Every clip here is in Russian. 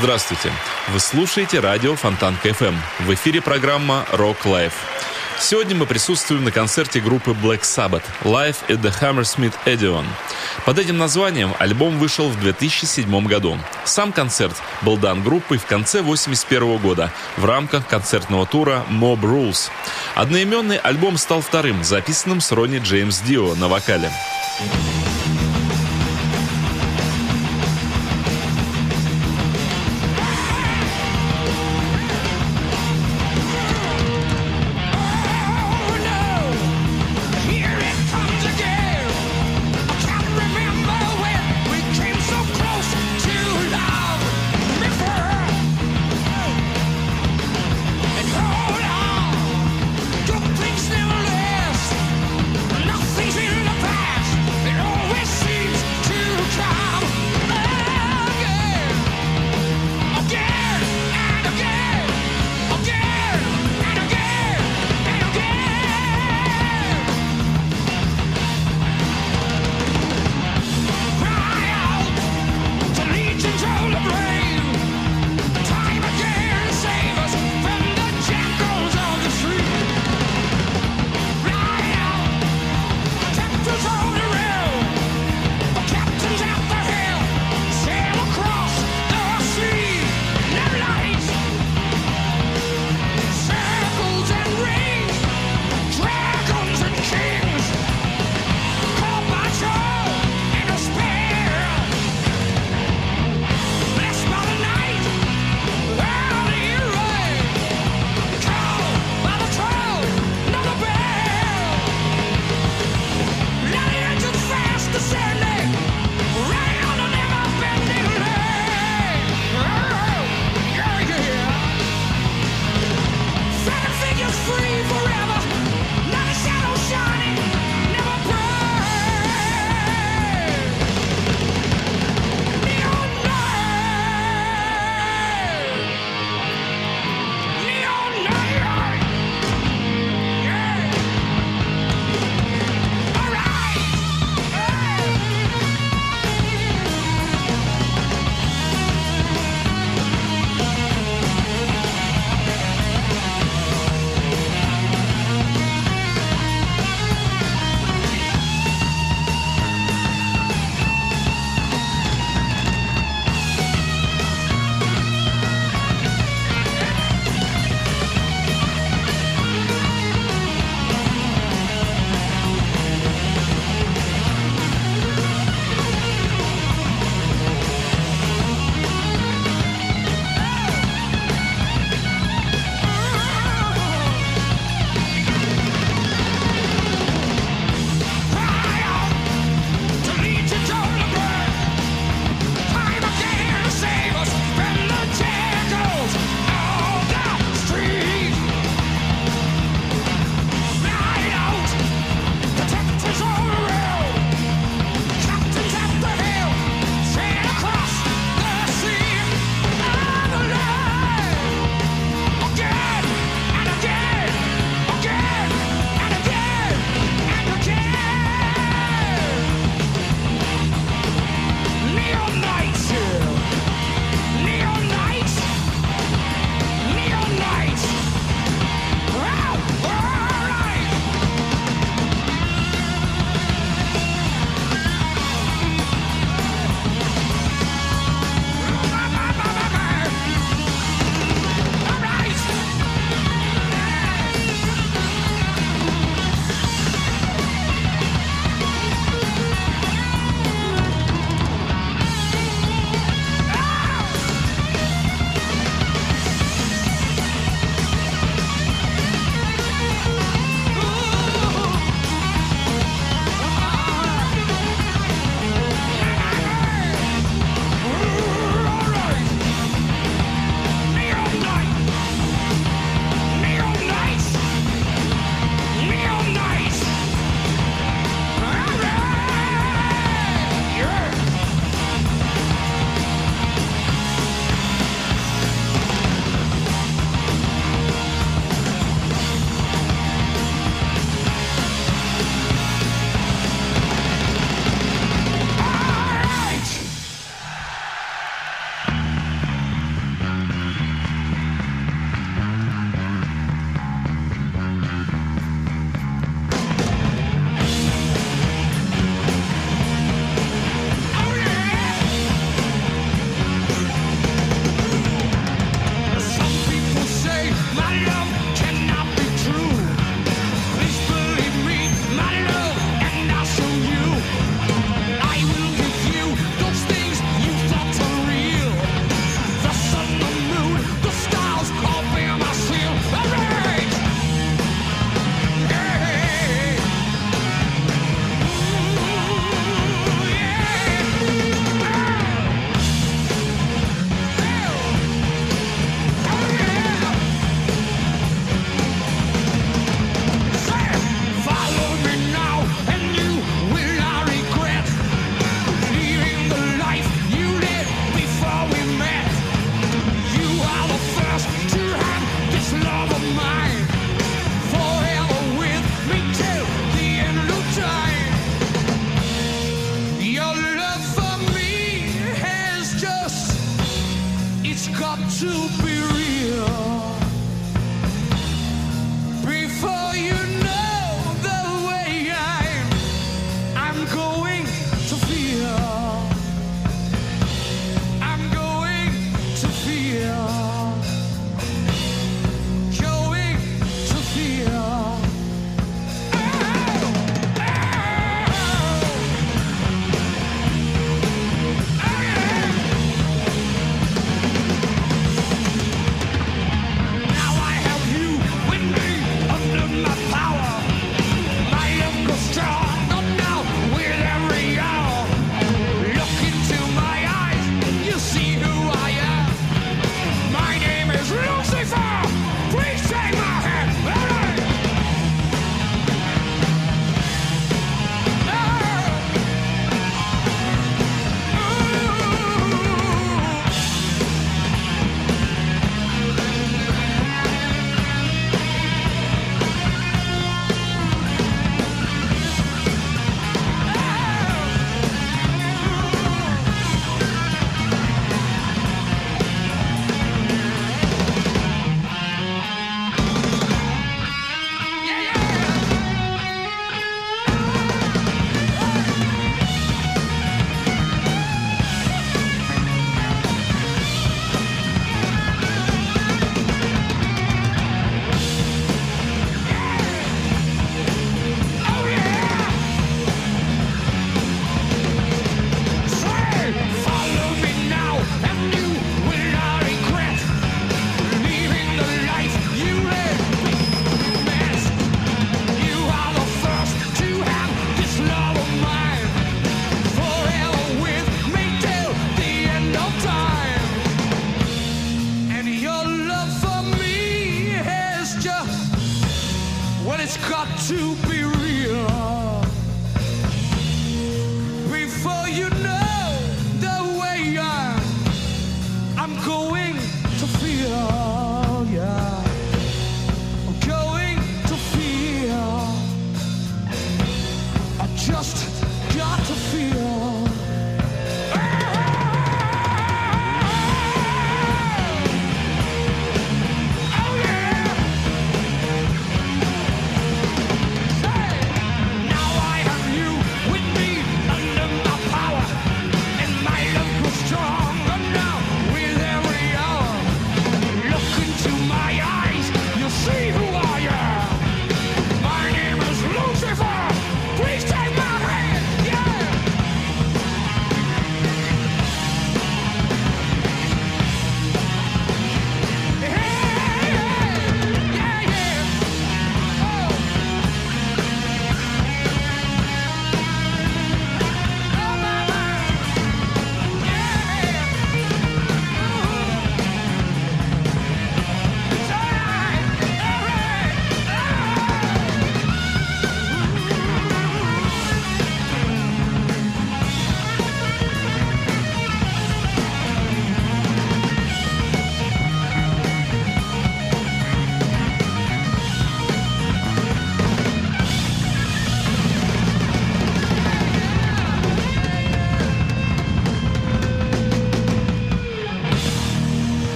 Здравствуйте! Вы слушаете радио Фонтанка FM. В эфире программа Rock Life. Сегодня мы присутствуем на концерте группы Black Sabbath Live at the Hammersmith Odeon. Под этим названием альбом вышел в 2007 году. Сам концерт был дан группой в конце 1981 года в рамках концертного тура Mob Rules. Одноименный альбом стал вторым, записанным с Ронни Джеймс Дио на вокале.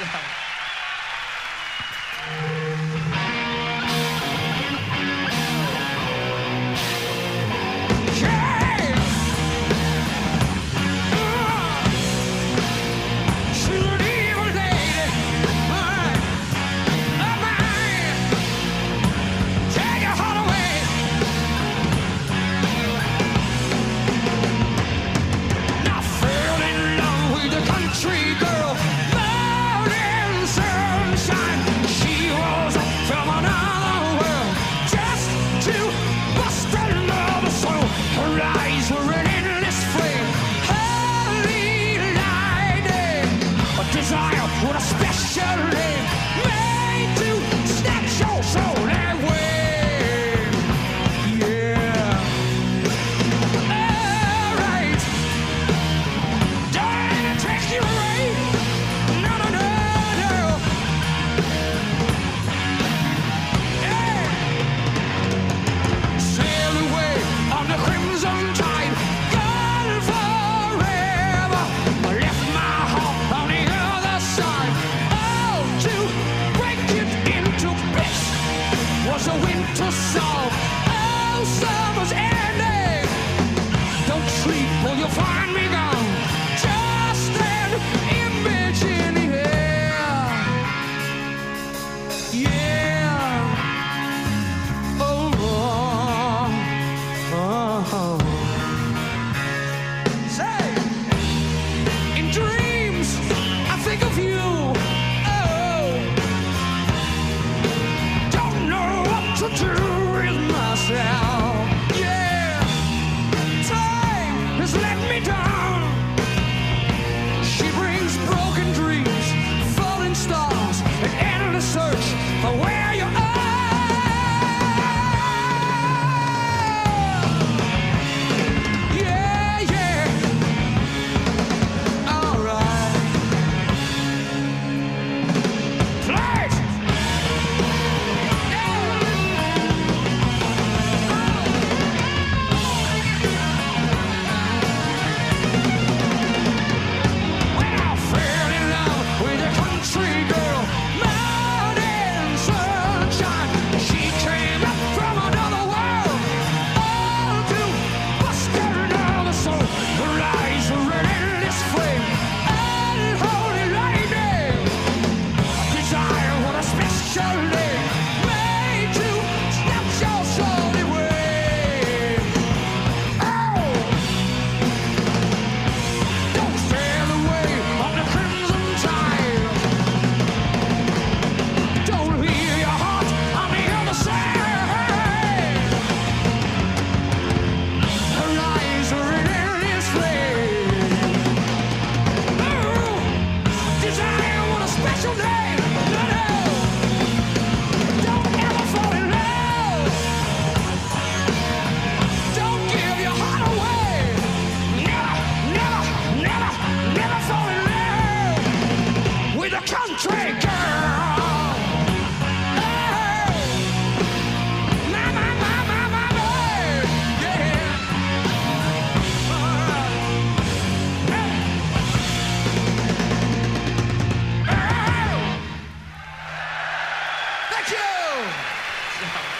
Yeah.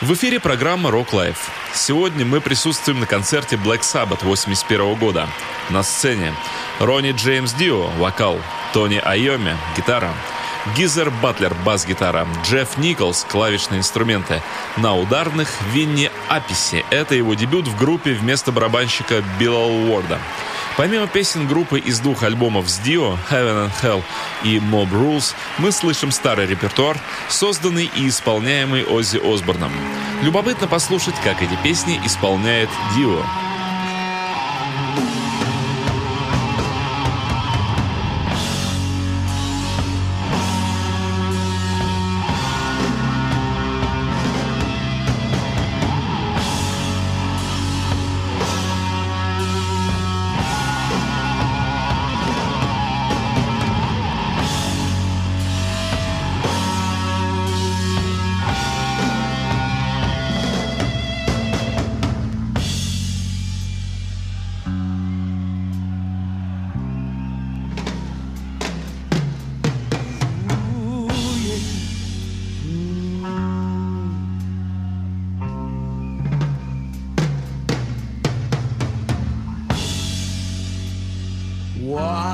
В эфире программа Rock Life. Сегодня мы присутствуем на концерте Black Sabbath 81 года. На сцене Ронни Джеймс Дио, вокал, Тони Айоми, гитара, Гизер Батлер, бас-гитара, Джефф Николс, клавишные инструменты. На ударных Винни Аписи. Это его дебют в группе вместо барабанщика Билла Уорда. Помимо песен группы из двух альбомов с Dio, Heaven and Hell и Mob Rules, мы слышим старый репертуар, созданный и исполняемый Оззи Осборном. Любопытно послушать, как эти песни исполняет Dio.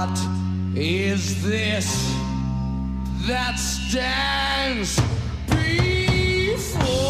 What is this that stands before?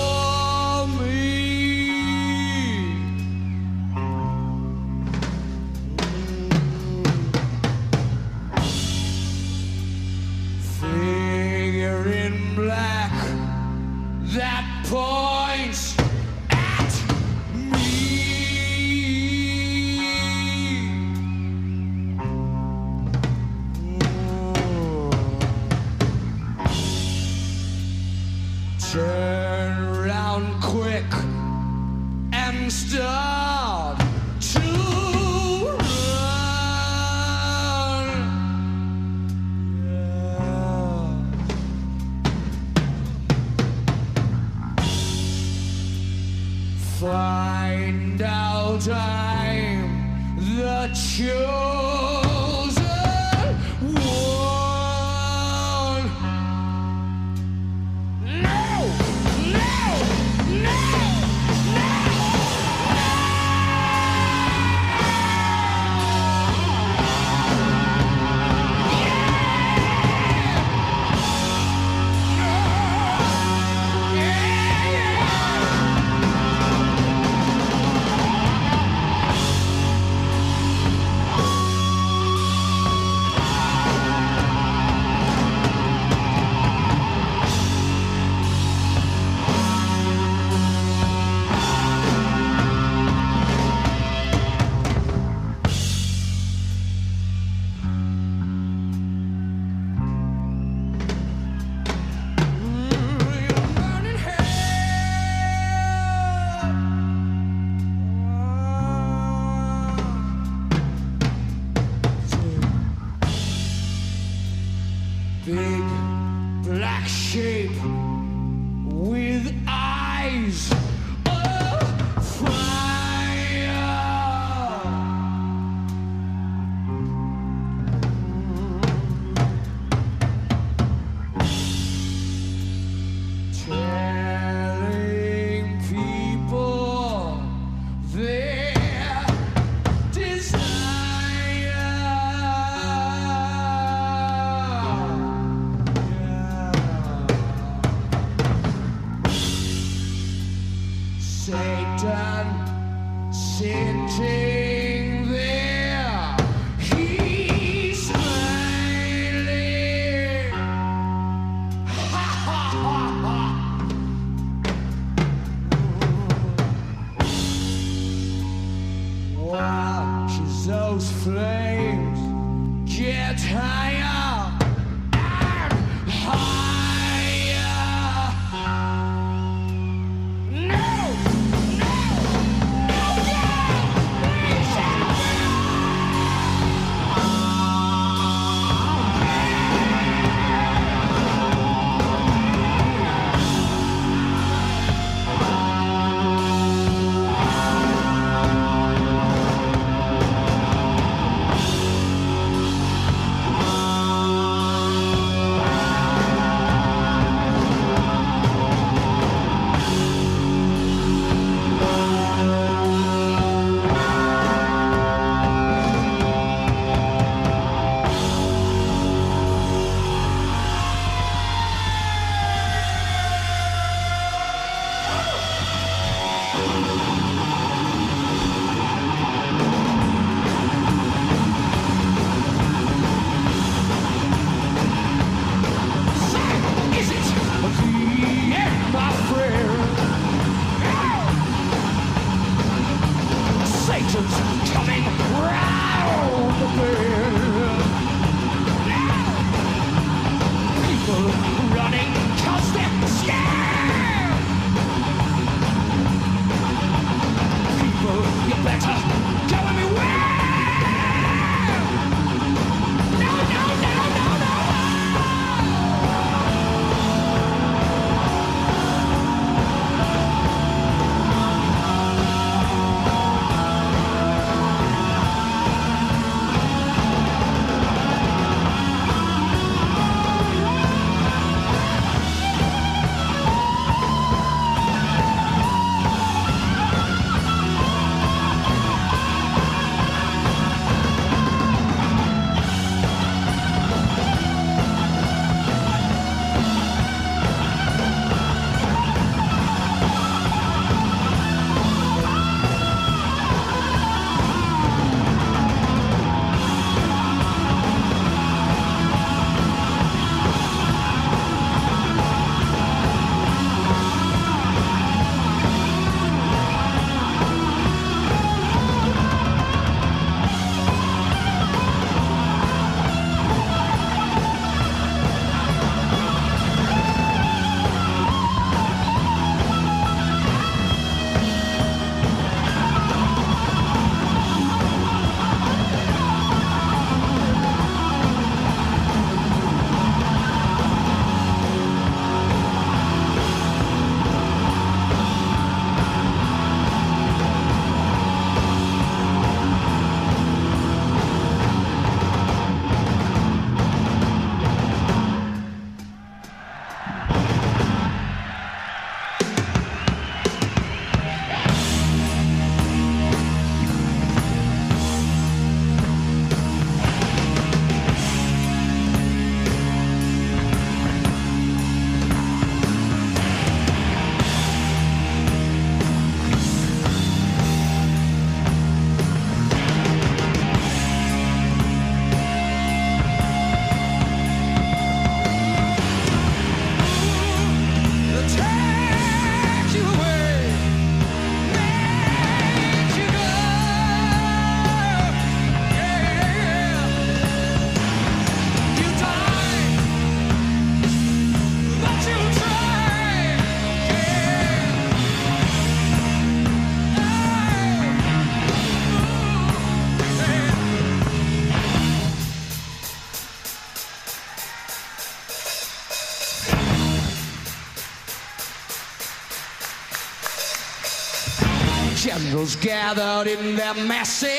Generals gathered in their masses,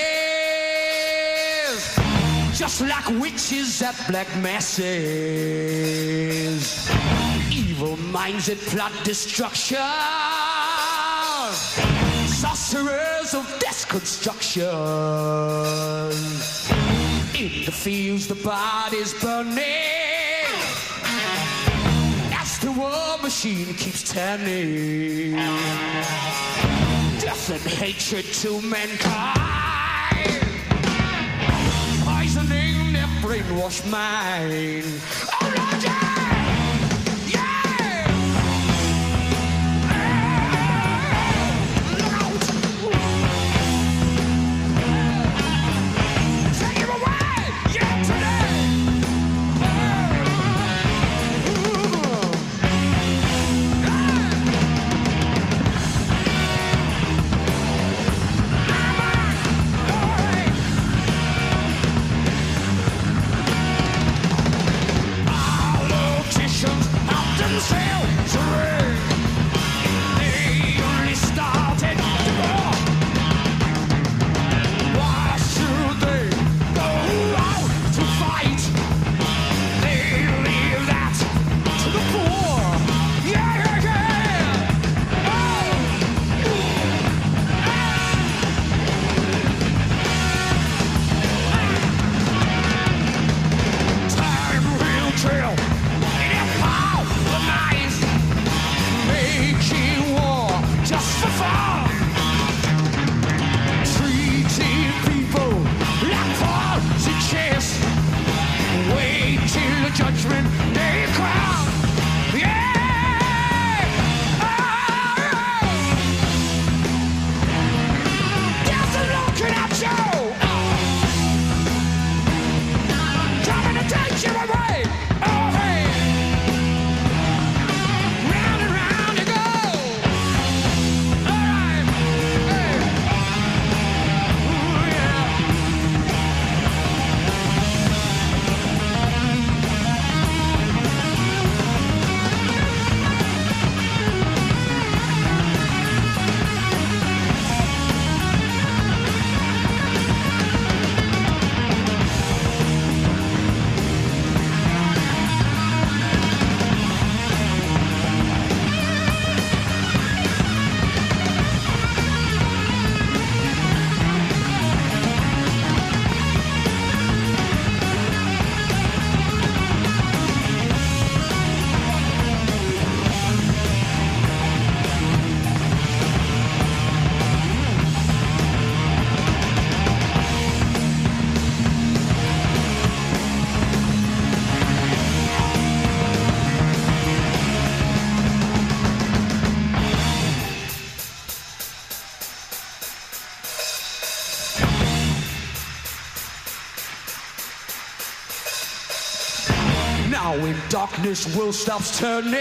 just like witches at black masses. Evil minds that plot destruction, sorcerers of destruction. In the fields, the bodies burning as the war machine keeps turning. Hatred to mankind, poisoning their brainwashed mind. Oh Lord, darkness will stops turning,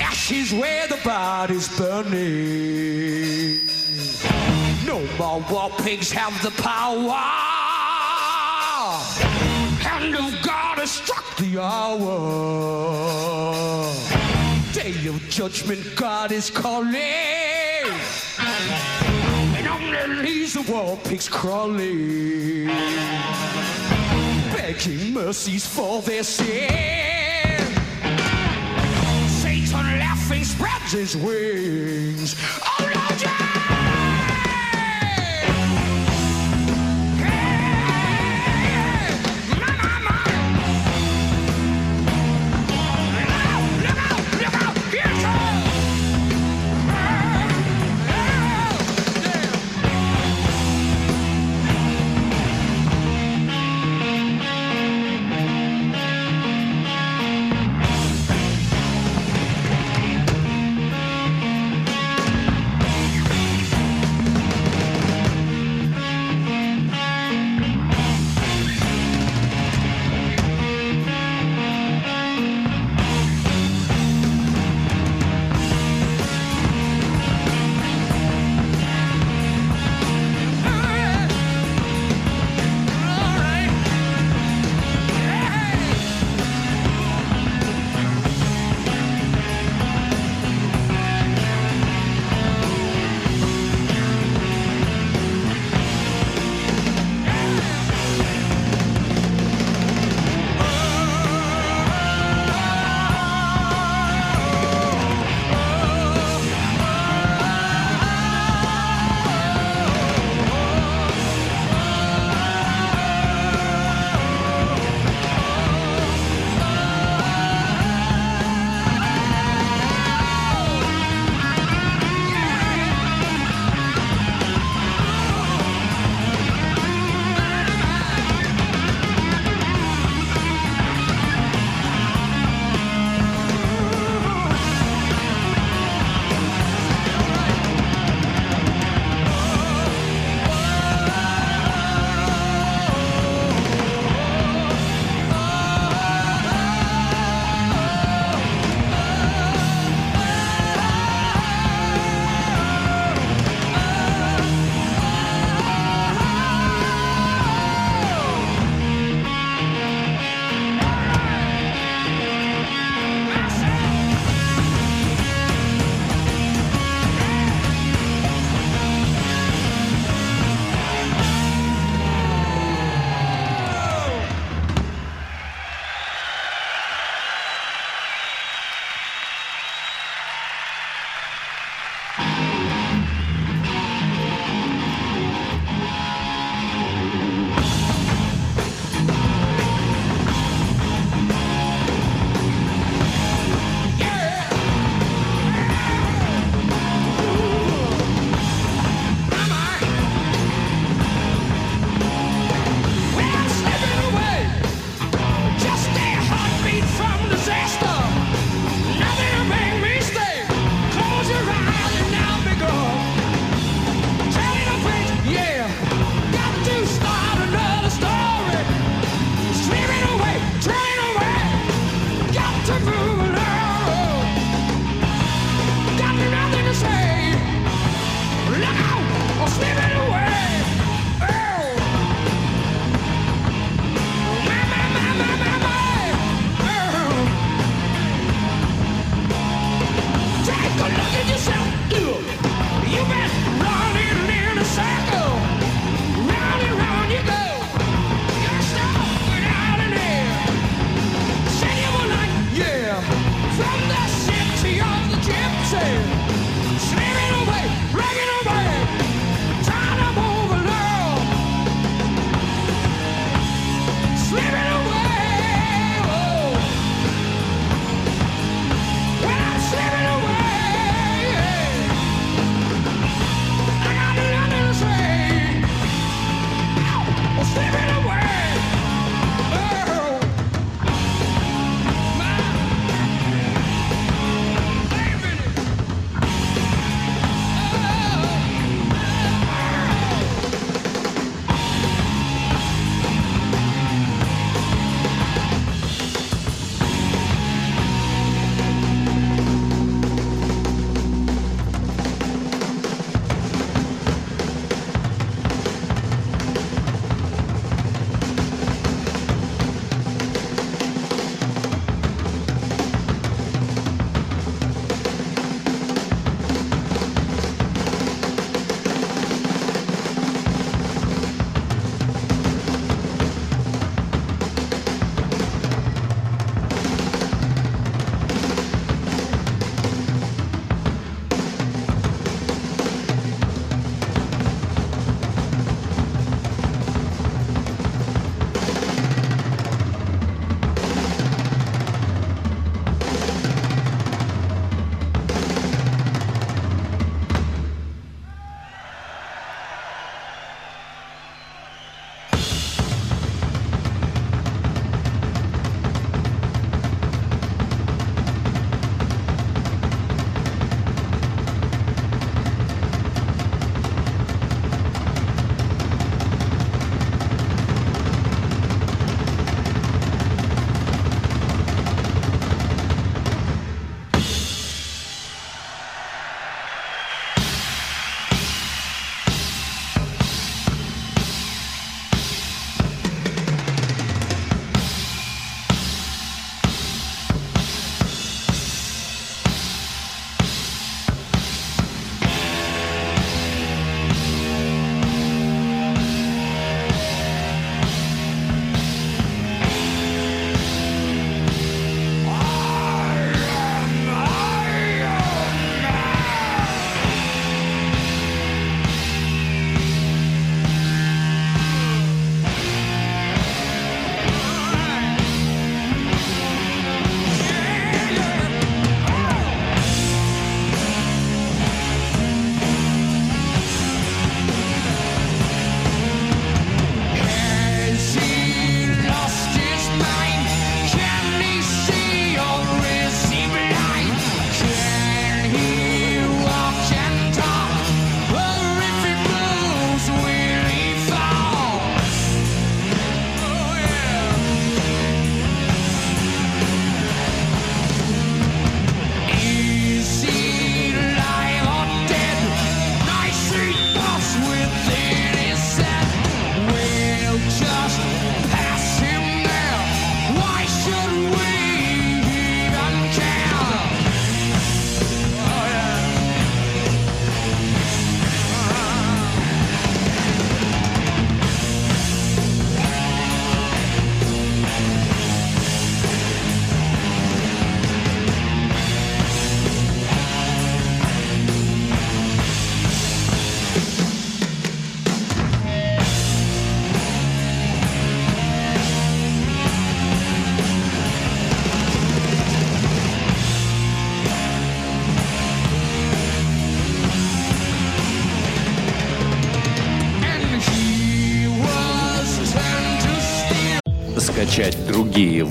ashes where the body's burning. No more war pigs have the power. Hand of God has struck the hour. Day of judgment, God is calling. And only leaves the war pigs crawling begging mercies for their sin. Satan laughing spreads his wings.